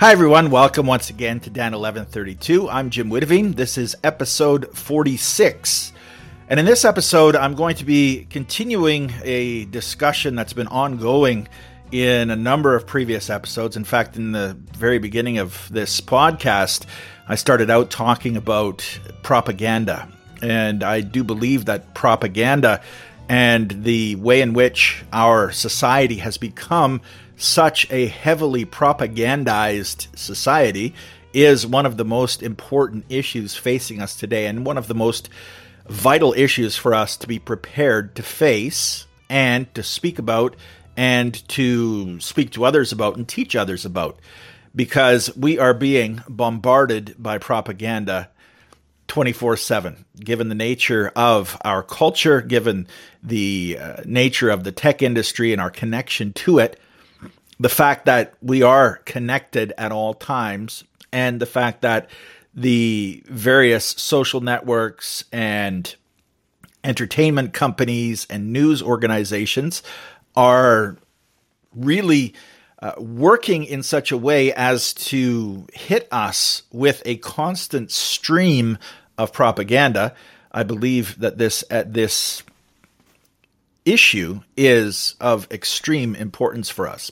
Hi, everyone. Welcome once again to Dan 1132. I'm Jim Witteveen. This is episode 46. And in this episode, I'm going to be continuing a discussion that's been ongoing in a number of previous episodes. In fact, in the very beginning of this podcast, I started out talking about propaganda. And I do believe that propaganda and the way in which our society has become such a heavily propagandized society is one of the most important issues facing us today and one of the most vital issues for us to be prepared to face and to speak about and to speak to others about and teach others about. Because we are being bombarded by propaganda 24 7, given the nature of our culture, given the uh, nature of the tech industry and our connection to it the fact that we are connected at all times and the fact that the various social networks and entertainment companies and news organizations are really uh, working in such a way as to hit us with a constant stream of propaganda. I believe that this at this issue is of extreme importance for us.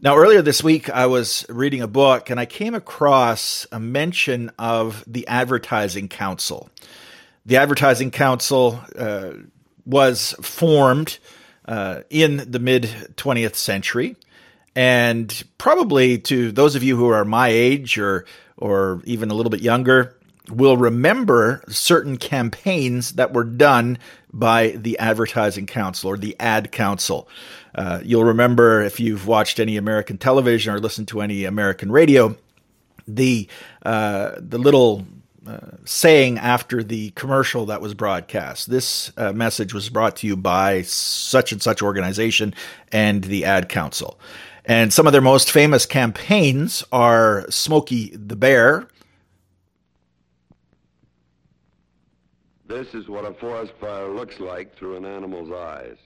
Now, earlier this week, I was reading a book and I came across a mention of the Advertising Council. The Advertising Council uh, was formed uh, in the mid 20th century. And probably to those of you who are my age or, or even a little bit younger, will remember certain campaigns that were done by the Advertising Council or the Ad Council. Uh, you'll remember if you've watched any American television or listened to any American radio, the uh, the little uh, saying after the commercial that was broadcast. This uh, message was brought to you by such and such organization and the Ad Council. And some of their most famous campaigns are Smokey the Bear. This is what a forest fire looks like through an animal's eyes.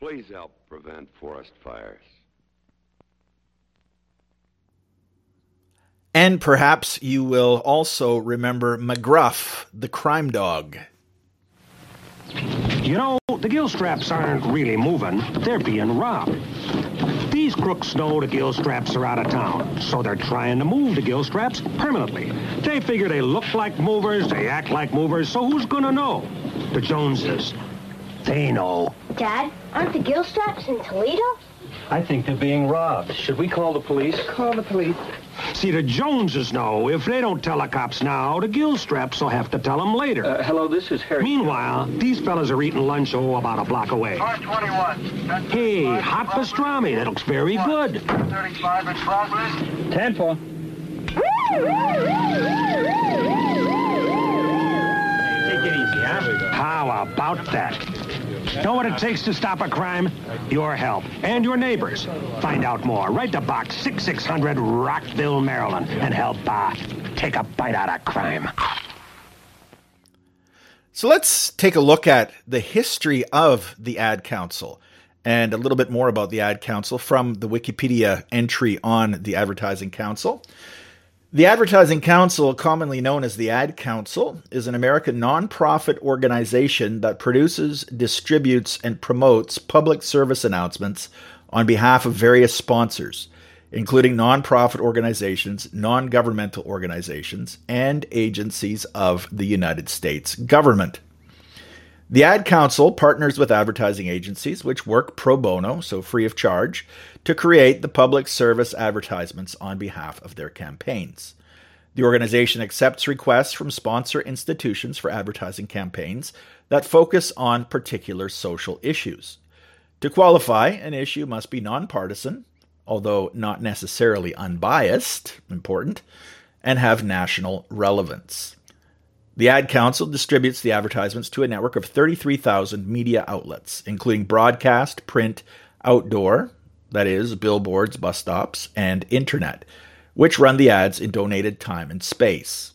Please help prevent forest fires. And perhaps you will also remember McGruff, the crime dog. You know, the gill straps aren't really moving, they're being robbed. These crooks know the gill straps are out of town, so they're trying to move the gill straps permanently. They figure they look like movers, they act like movers, so who's gonna know? The Joneses. They know. Dad, aren't the gill straps in Toledo? I think they're being robbed. Should we call the police? Call the police. See, the Joneses know. If they don't tell the cops now, the gill straps will have to tell them later. Uh, hello, this is Harry. Meanwhile, these fellas are eating lunch, oh, about a block away. 21. Hey, hot pastrami. That looks very good. 35 in progress. 10 4. Take it easy, huh? How about that? Know what it takes to stop a crime? Your help and your neighbors. Find out more. Write to Box 6600 Rockville, Maryland, and help uh, take a bite out of crime. So let's take a look at the history of the Ad Council and a little bit more about the Ad Council from the Wikipedia entry on the Advertising Council. The Advertising Council, commonly known as the Ad Council, is an American nonprofit organization that produces, distributes, and promotes public service announcements on behalf of various sponsors, including nonprofit organizations, non governmental organizations, and agencies of the United States government. The Ad Council partners with advertising agencies which work pro bono, so free of charge, to create the public service advertisements on behalf of their campaigns. The organization accepts requests from sponsor institutions for advertising campaigns that focus on particular social issues. To qualify, an issue must be nonpartisan, although not necessarily unbiased, important, and have national relevance. The Ad Council distributes the advertisements to a network of 33,000 media outlets, including broadcast, print, outdoor, that is, billboards, bus stops, and internet, which run the ads in donated time and space.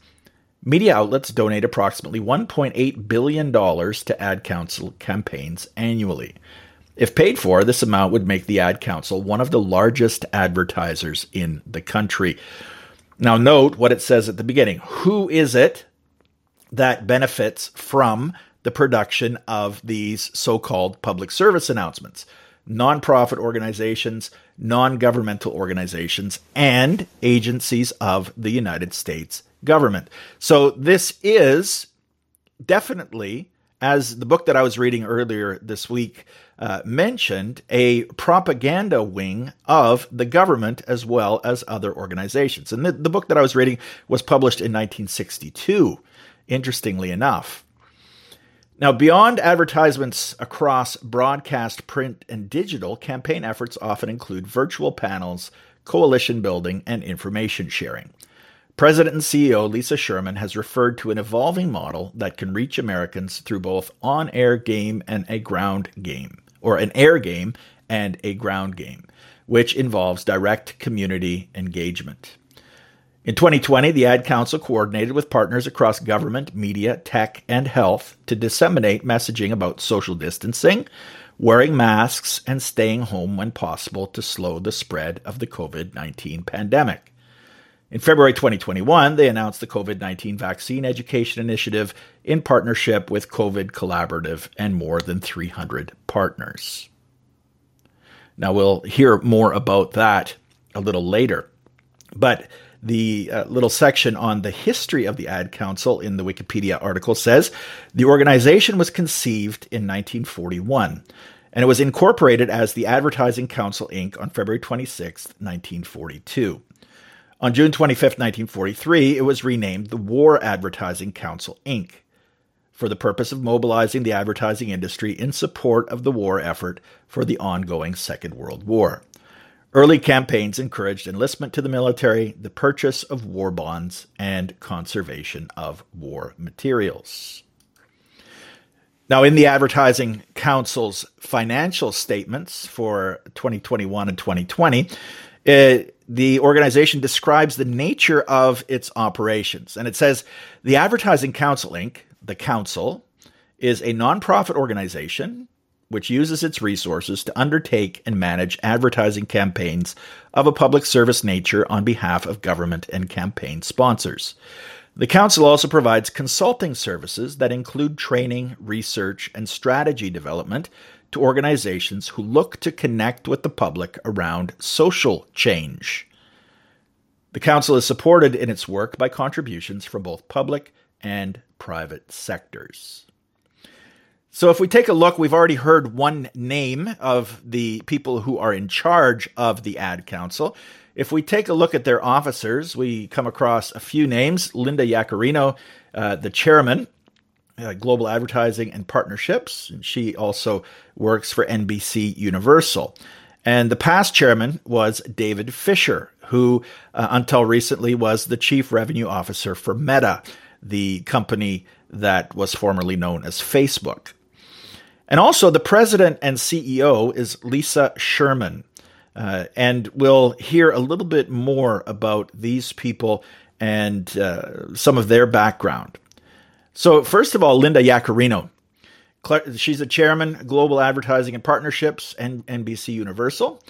Media outlets donate approximately $1.8 billion to Ad Council campaigns annually. If paid for, this amount would make the Ad Council one of the largest advertisers in the country. Now, note what it says at the beginning. Who is it that benefits from the production of these so called public service announcements? Nonprofit organizations, non governmental organizations, and agencies of the United States government. So, this is definitely, as the book that I was reading earlier this week uh, mentioned, a propaganda wing of the government as well as other organizations. And the, the book that I was reading was published in 1962, interestingly enough. Now, beyond advertisements across broadcast, print, and digital, campaign efforts often include virtual panels, coalition building, and information sharing. President and CEO Lisa Sherman has referred to an evolving model that can reach Americans through both on air game and a ground game or an air game and a ground game, which involves direct community engagement. In 2020, the Ad Council coordinated with partners across government, media, tech, and health to disseminate messaging about social distancing, wearing masks, and staying home when possible to slow the spread of the COVID 19 pandemic. In February 2021, they announced the COVID 19 Vaccine Education Initiative in partnership with COVID Collaborative and more than 300 partners. Now, we'll hear more about that a little later. But the uh, little section on the history of the Ad Council in the Wikipedia article says the organization was conceived in 1941 and it was incorporated as the Advertising Council Inc. on February 26, 1942. On June 25, 1943, it was renamed the War Advertising Council, Inc., for the purpose of mobilizing the advertising industry in support of the war effort for the ongoing Second World War. Early campaigns encouraged enlistment to the military, the purchase of war bonds, and conservation of war materials. Now, in the Advertising Council's financial statements for 2021 and 2020, it, eh, the organization describes the nature of its operations. And it says the Advertising Council Inc., the council, is a nonprofit organization which uses its resources to undertake and manage advertising campaigns of a public service nature on behalf of government and campaign sponsors. The Council also provides consulting services that include training, research, and strategy development to organizations who look to connect with the public around social change. The Council is supported in its work by contributions from both public and private sectors. So, if we take a look, we've already heard one name of the people who are in charge of the Ad Council. If we take a look at their officers, we come across a few names Linda Yaccarino, uh, the chairman, uh, global advertising and partnerships. And she also works for NBC Universal. And the past chairman was David Fischer, who uh, until recently was the chief revenue officer for Meta, the company that was formerly known as Facebook. And also, the president and CEO is Lisa Sherman. Uh, and we'll hear a little bit more about these people and uh, some of their background. So, first of all, Linda Yaccarino. She's the chairman, Global Advertising and Partnerships, and NBC Universal.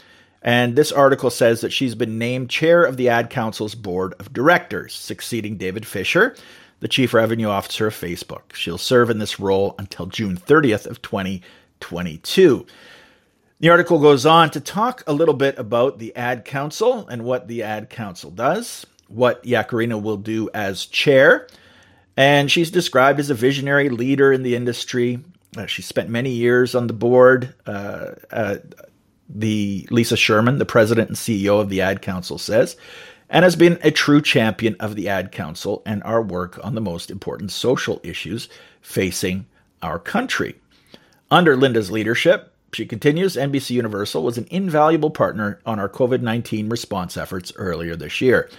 And this article says that she's been named chair of the Ad Council's board of directors, succeeding David Fischer, the chief revenue officer of Facebook. She'll serve in this role until June 30th of 2022. The article goes on to talk a little bit about the Ad Council and what the Ad Council does, what Yaccarino will do as chair, and she's described as a visionary leader in the industry. Uh, she spent many years on the board. Uh, uh, the Lisa Sherman, the president and CEO of the Ad Council, says, and has been a true champion of the Ad Council and our work on the most important social issues facing our country. Under Linda's leadership, she continues, NBC Universal was an invaluable partner on our COVID 19 response efforts earlier this year.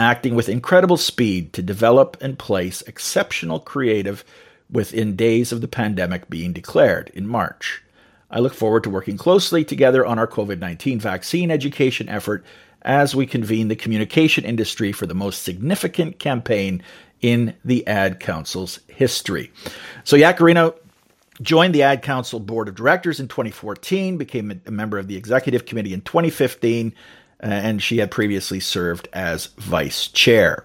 acting with incredible speed to develop and place exceptional creative within days of the pandemic being declared in March. I look forward to working closely together on our COVID 19 vaccine education effort as we convene the communication industry for the most significant campaign in the Ad Council's history. So, Yaccarino joined the Ad Council Board of Directors in 2014, became a member of the Executive Committee in 2015, uh, and she had previously served as Vice Chair.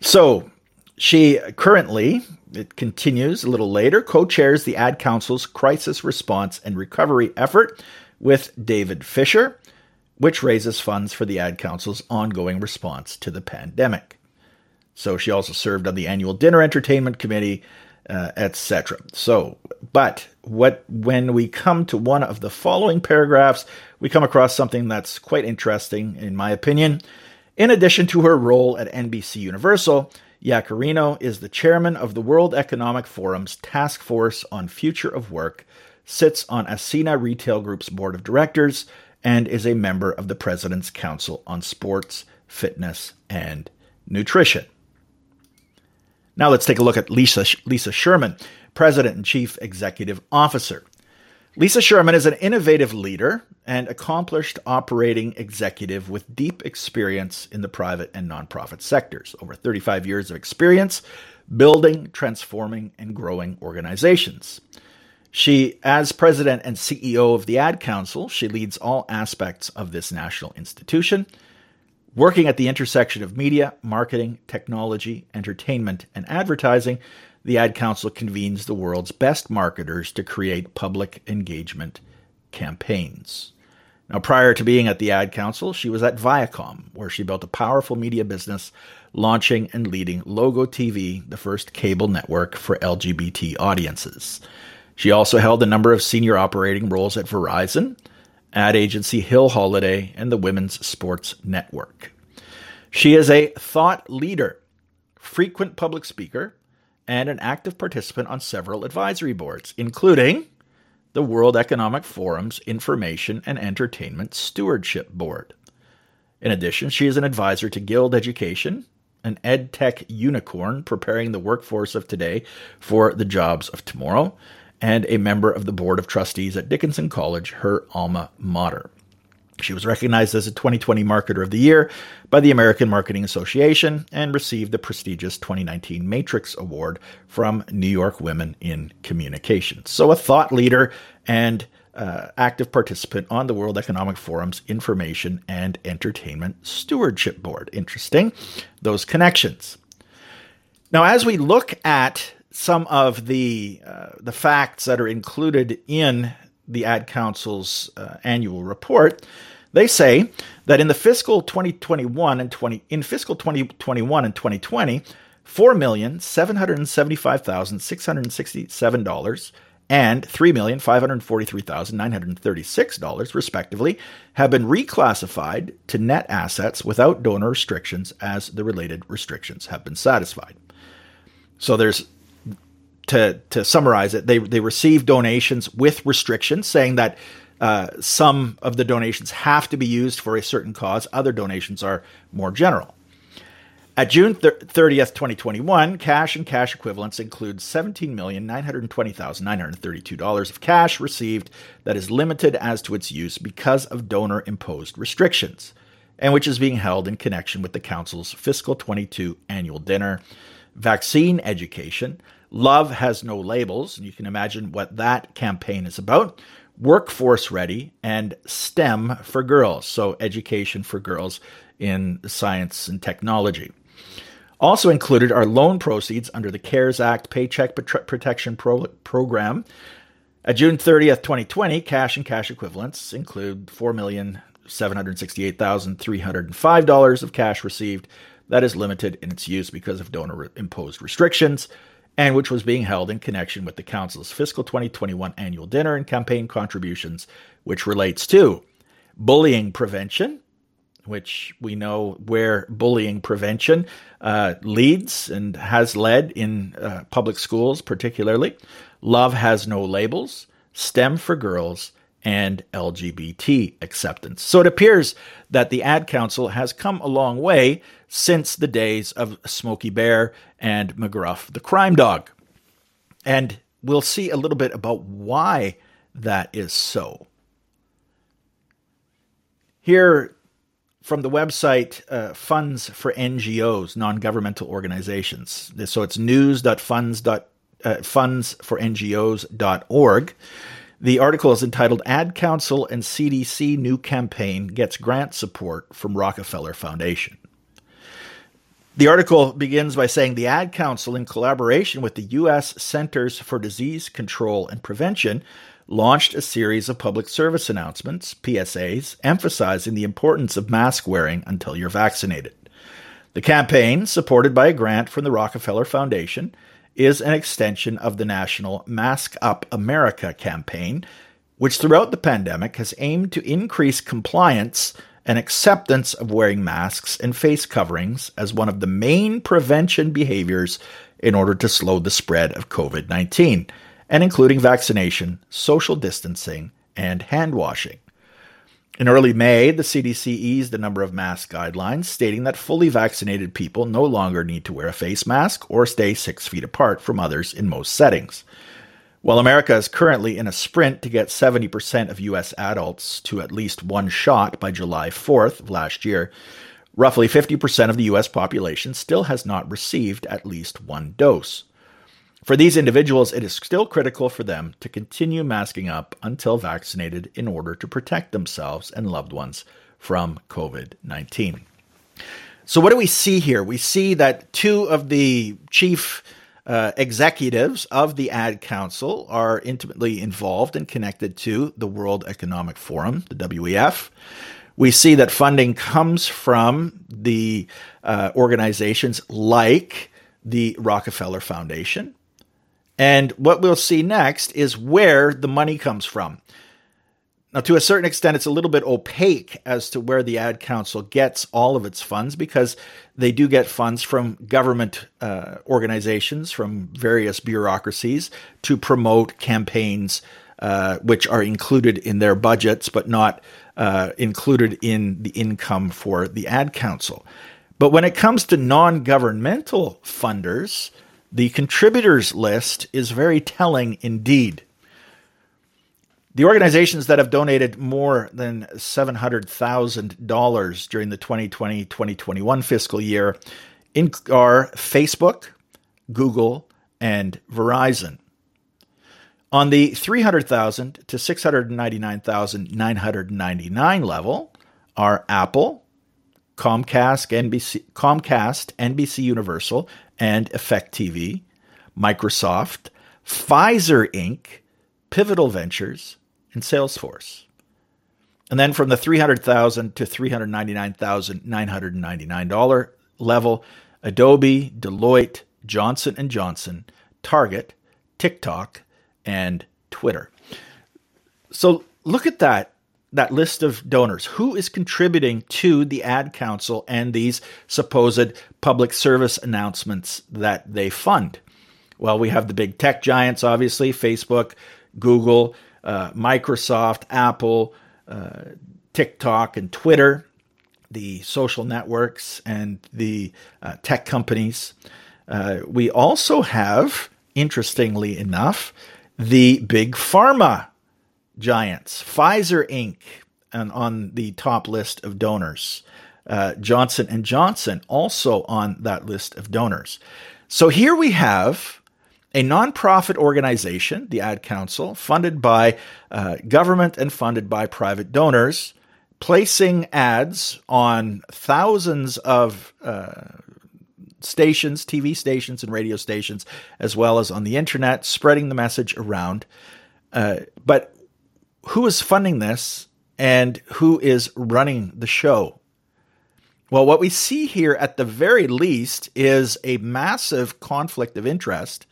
So, she currently, it continues a little later, co chairs the Ad Council's crisis response and recovery effort with David Fischer, which raises funds for the Ad Council's ongoing response to the pandemic. So she also served on the annual dinner entertainment committee, uh, etc. So, but what when we come to one of the following paragraphs, we come across something that's quite interesting, in my opinion. In addition to her role at NBC Universal, Yaccarino is the chairman of the World Economic Forum's Task Force on Future of Work, sits on Ascena Retail Group's board of directors, and is a member of the President's Council on Sports, Fitness, and Nutrition. Now let's take a look at Lisa, Lisa Sherman, President and Chief Executive Officer. Lisa Sherman is an innovative leader and accomplished operating executive with deep experience in the private and nonprofit sectors. Over 35 years of experience building, transforming, and growing organizations. She, as president and CEO of the Ad Council, she leads all aspects of this national institution, working at the intersection of media, marketing, technology, entertainment, and advertising the Ad Council convenes the world's best marketers to create public engagement campaigns. Now, prior to being at the Ad Council, she was at Viacom, where she built a powerful media business, launching and leading Logo TV, the first cable network for LGBT audiences. She also held a number of senior operating roles at Verizon, ad agency Hill Holliday, and the Women's Sports Network. She is a thought leader, frequent public speaker, and an active participant on several advisory boards, including the World Economic Forum's Information and Entertainment Stewardship Board. In addition, she is an advisor to Guild Education, an ed tech unicorn preparing the workforce of today for the jobs of tomorrow, and a member of the Board of Trustees at Dickinson College, her alma mater. She was recognized as a 2020 Marketer of the Year by the American Marketing Association and received the prestigious 2019 Matrix Award from New York Women in Communications. So, a thought leader and uh, active participant on the World Economic Forum's Information and Entertainment Stewardship Board. Interesting, those connections. Now, as we look at some of the uh, the facts that are included in the Ad Council's uh, annual report, they say that in the fiscal 2021 and 20 in fiscal 2021 and 2020, four million seven hundred seventy-five thousand six hundred sixty-seven dollars and $3,543,936, respectively, have been reclassified to net assets without donor restrictions as the related restrictions have been satisfied. So there's to to summarize it, they they receive donations with restrictions, saying that uh, some of the donations have to be used for a certain cause. Other donations are more general. At June 30th, 2021, cash and cash equivalents include $17,920,932 of cash received that is limited as to its use because of donor imposed restrictions, and which is being held in connection with the Council's fiscal 22 annual dinner, vaccine education, Love Has No Labels, and you can imagine what that campaign is about, workforce ready, and STEM for girls, so education for girls in science and technology. Also included are loan proceeds under the CARES Act Paycheck Protection Pro- Program. At June 30th, 2020, cash and cash equivalents include $4,768,305 of cash received that is limited in its use because of donor imposed restrictions and which was being held in connection with the Council's fiscal 2021 annual dinner and campaign contributions, which relates to bullying prevention, which we know where bullying prevention uh, leads and has led in uh, public schools, particularly. Love has no labels, STEM for girls, and LGBT acceptance. So it appears that the Ad Council has come a long way since the days of Smokey Bear and McGruff the crime dog. And we'll see a little bit about why that is so. Here from the website uh, Funds for NGOs, non governmental organizations. So it's news.funds. Uh, fundsforngos.org. The article is entitled Ad Council and CDC New Campaign Gets Grant Support from Rockefeller Foundation. The article begins by saying the Ad Council, in collaboration with the U.S. Centers for Disease Control and Prevention, launched a series of public service announcements, PSAs, emphasizing the importance of mask wearing until you're vaccinated. The campaign, supported by a grant from the Rockefeller Foundation, is an extension of the national Mask Up America campaign, which throughout the pandemic has aimed to increase compliance and acceptance of wearing masks and face coverings as one of the main prevention behaviors in order to slow the spread of COVID 19, and including vaccination, social distancing, and hand washing. In early May, the CDC eased a number of mask guidelines, stating that fully vaccinated people no longer need to wear a face mask or stay six feet apart from others in most settings. While America is currently in a sprint to get 70% of U.S. adults to at least one shot by July 4th of last year, roughly 50% of the U.S. population still has not received at least one dose. For these individuals, it is still critical for them to continue masking up until vaccinated in order to protect themselves and loved ones from COVID 19. So, what do we see here? We see that two of the chief uh, executives of the Ad Council are intimately involved and connected to the World Economic Forum, the WEF. We see that funding comes from the uh, organizations like the Rockefeller Foundation, and what we'll see next is where the money comes from. Now, to a certain extent, it's a little bit opaque as to where the Ad Council gets all of its funds because they do get funds from government uh, organizations, from various bureaucracies to promote campaigns uh, which are included in their budgets but not uh, included in the income for the Ad Council. But when it comes to non governmental funders, the contributors list is very telling indeed. The organizations that have donated more than $700,000 during the 2020 2021 fiscal year are Facebook, Google, and Verizon. On the 300,000 to 699,999 level are Apple, Comcast, NBC, Comcast, NBC Universal, and Effect TV, Microsoft, Pfizer Inc., Pivotal Ventures, and Salesforce. And then from the 300,000 to $399,999 level, Adobe, Deloitte, Johnson & Johnson, Target, TikTok, and Twitter. So look at that that list of donors who is contributing to the ad council and these supposed public service announcements that they fund well we have the big tech giants obviously facebook google uh, microsoft apple uh, tiktok and twitter the social networks and the uh, tech companies uh, we also have interestingly enough the big pharma giants. Pfizer Inc. And on the top list of donors. Uh, Johnson and Johnson also on that list of donors. So here we have a nonprofit organization, the Ad Council, funded by uh, government and funded by private donors, placing ads on thousands of uh, stations, TV stations, and radio stations, as well as on the internet, spreading the message around. Uh, but who is funding this and who is running the show? Well, what we see here at the very least is a massive conflict of interest,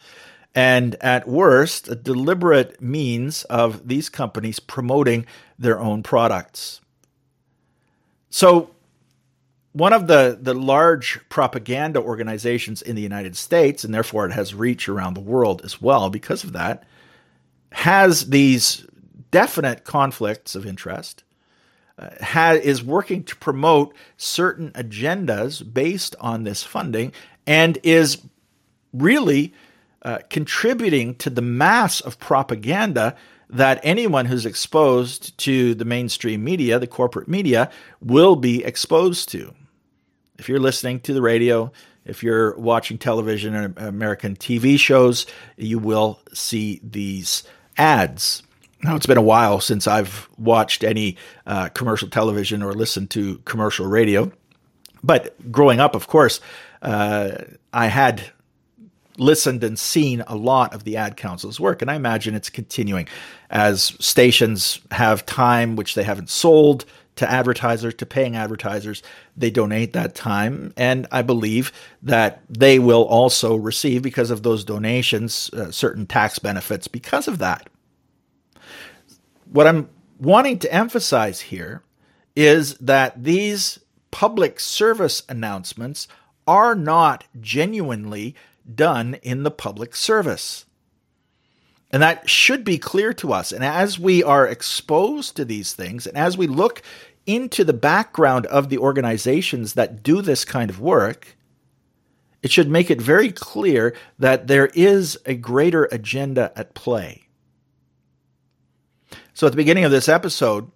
and at worst, a deliberate means of these companies promoting their own products. So, one of the, the large propaganda organizations in the United States, and therefore it has reach around the world as well because of that, has these definite conflicts of interest, uh, ha- is working to promote certain agendas based on this funding, and is really uh, contributing to the mass of propaganda that anyone who's exposed to the mainstream media, the corporate media, will be exposed to. If you're listening to the radio, if you're watching television and American TV shows, you will see these ads. Now, it's been a while since I've watched any uh, commercial television or listened to commercial radio. But growing up, of course, uh, I had listened and seen a lot of the ad council's work, and I imagine it's continuing as stations have time which they haven't sold to advertisers, to paying advertisers. They donate that time, and I believe that they will also receive, because of those donations, uh, certain tax benefits because of that. What I'm wanting to emphasize here is that these public service announcements are not genuinely done in the public service. And that should be clear to us. And as we are exposed to these things, and as we look into the background of the organizations that do this kind of work, it should make it very clear that there is a greater agenda at play. So at the beginning of this episode,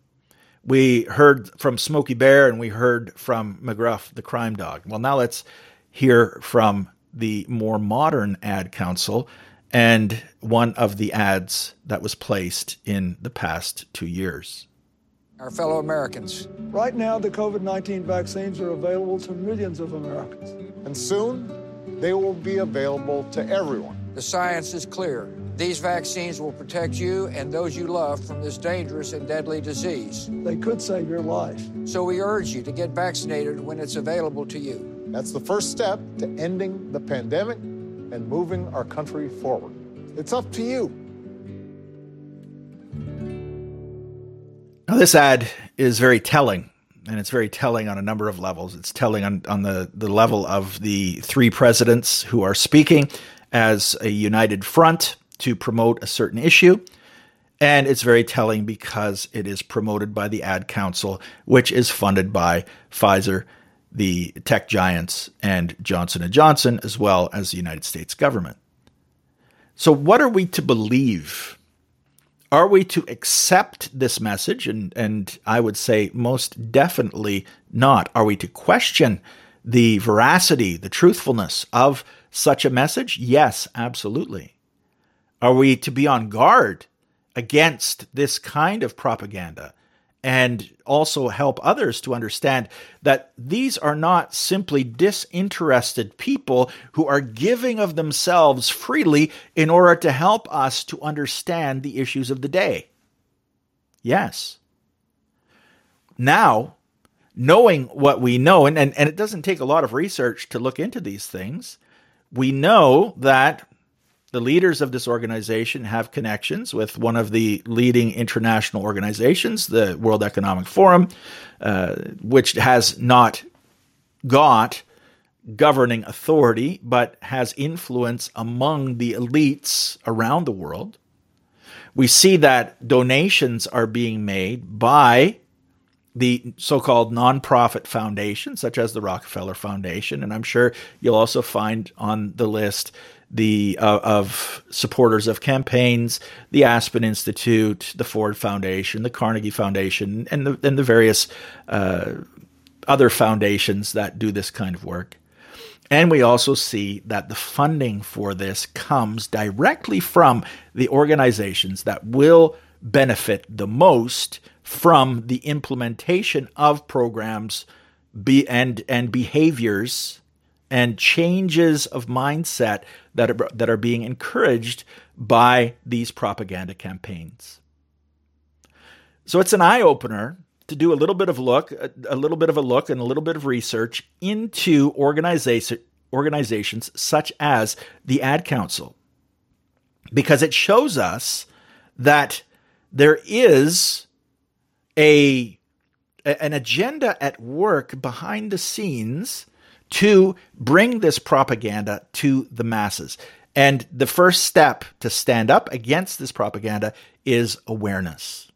we heard from Smokey Bear and we heard from McGruff, the crime dog. Well, now let's hear from the more modern ad council and one of the ads that was placed in the past two years. Our fellow Americans. Right now, the COVID 19 vaccines are available to millions of Americans. And soon, they will be available to everyone. The science is clear. These vaccines will protect you and those you love from this dangerous and deadly disease. They could save your life. So we urge you to get vaccinated when it's available to you. That's the first step to ending the pandemic and moving our country forward. It's up to you. Now, this ad is very telling, and it's very telling on a number of levels. It's telling on, on the, the level of the three presidents who are speaking as a united front to promote a certain issue. And it's very telling because it is promoted by the Ad Council, which is funded by Pfizer the tech giants and Johnson & Johnson as well as the United States government. So what are we to believe? Are we to accept this message and and I would say most definitely not. Are we to question the veracity, the truthfulness of such a message? Yes, absolutely. Are we to be on guard against this kind of propaganda? And also help others to understand that these are not simply disinterested people who are giving of themselves freely in order to help us to understand the issues of the day. Yes. Now, knowing what we know, and, and, and it doesn't take a lot of research to look into these things, we know that the leaders of this organization have connections with one of the leading international organizations, the World Economic Forum, uh, which has not got governing authority, but has influence among the elites around the world. We see that donations are being made by the so-called nonprofit foundations, such as the Rockefeller Foundation, and I'm sure you'll also find on the list the uh, of supporters of campaigns, the Aspen Institute, the Ford Foundation, the Carnegie Foundation, and the and the various uh, other foundations that do this kind of work. And we also see that the funding for this comes directly from the organizations that will benefit the most from the implementation of programs be, and and behaviors and changes of mindset that are, that are being encouraged by these propaganda campaigns. So it's an eye opener to do a little bit of look, a, a, little bit of a look, and a little bit of research into organization, organizations such as the Ad Council, because it shows us that there is a an agenda at work behind the scenes to bring this propaganda to the masses. And the first step to stand up against this propaganda is awareness.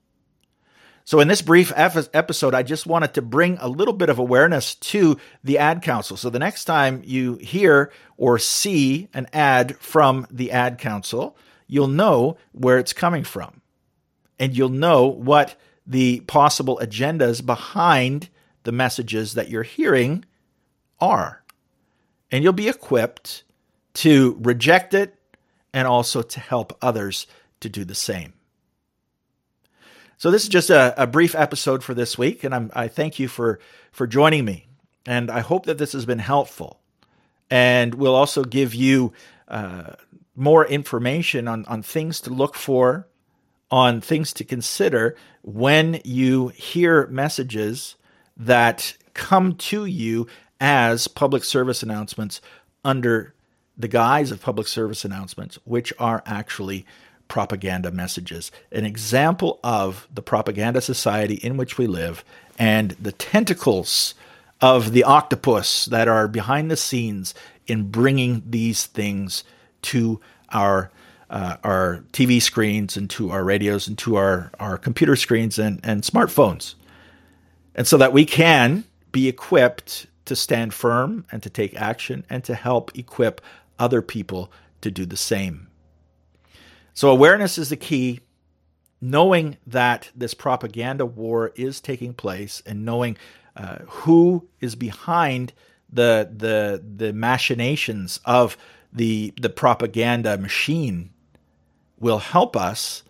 So, in this brief episode, I just wanted to bring a little bit of awareness to the Ad Council. So, the next time you hear or see an ad from the Ad Council, you'll know where it's coming from. And you'll know what the possible agendas behind the messages that you're hearing are. And you'll be equipped to reject it and also to help others to do the same. So this is just a, a brief episode for this week, and I'm, I thank you for for joining me. And I hope that this has been helpful, and will also give you uh, more information on on things to look for, on things to consider when you hear messages that come to you as public service announcements under the guise of public service announcements, which are actually propaganda messages. An example of the propaganda society in which we live and the tentacles of the octopus that are behind the scenes in bringing these things to our uh, our TV screens and to our radios and to our, our computer screens and, and smartphones. And so that we can be equipped to stand firm and to take action and to help equip other people to do the same. So, awareness is the key. Knowing that this propaganda war is taking place and knowing uh, who is behind the, the, the machinations of the, the propaganda machine will help us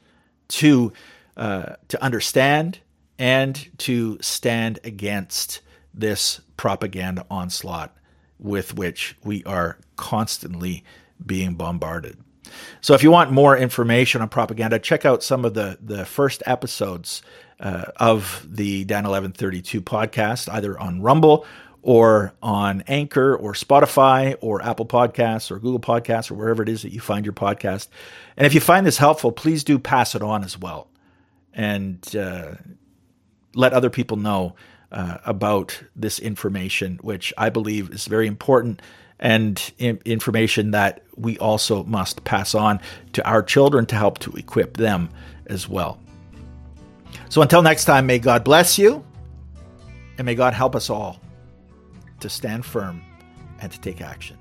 to, uh, to understand and to stand against this propaganda onslaught with which we are constantly being bombarded. So, if you want more information on propaganda, check out some of the, the first episodes uh, of the Dan 1132 podcast, either on Rumble or on Anchor or Spotify or Apple Podcasts or Google Podcasts or wherever it is that you find your podcast. And if you find this helpful, please do pass it on as well and uh, let other people know uh, about this information, which I believe is very important and information that we also must pass on to our children to help to equip them as well. So until next time, may God bless you and may God help us all to stand firm and to take action.